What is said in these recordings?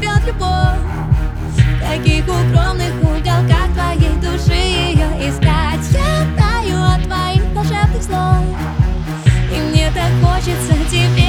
живет любовь. Таких укромных уголках твоей души ее искать. Я таю от твоих волшебных слов И мне так хочется тебя.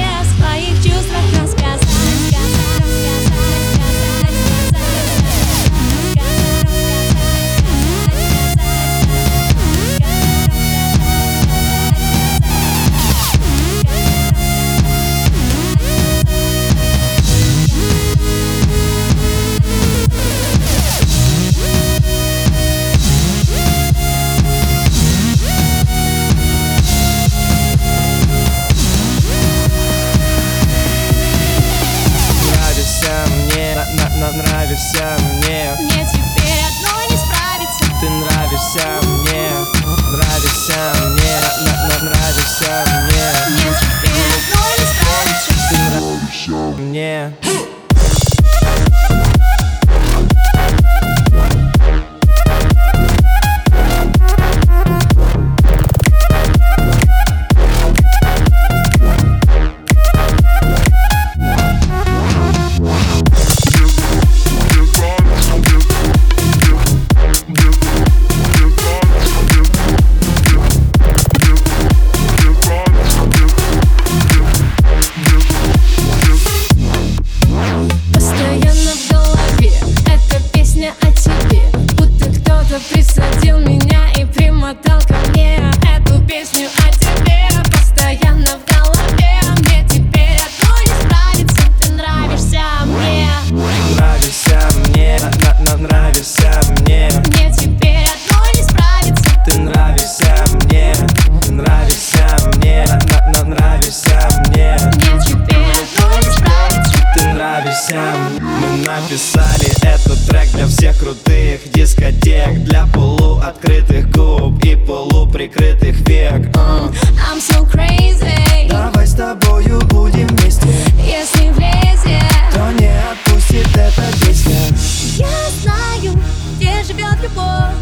живет любовь.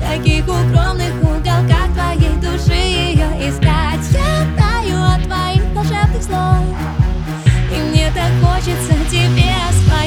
Каких укромных уголках твоей души ее искать? Я таю от твоих волшебных слов И мне так хочется тебе спать.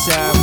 side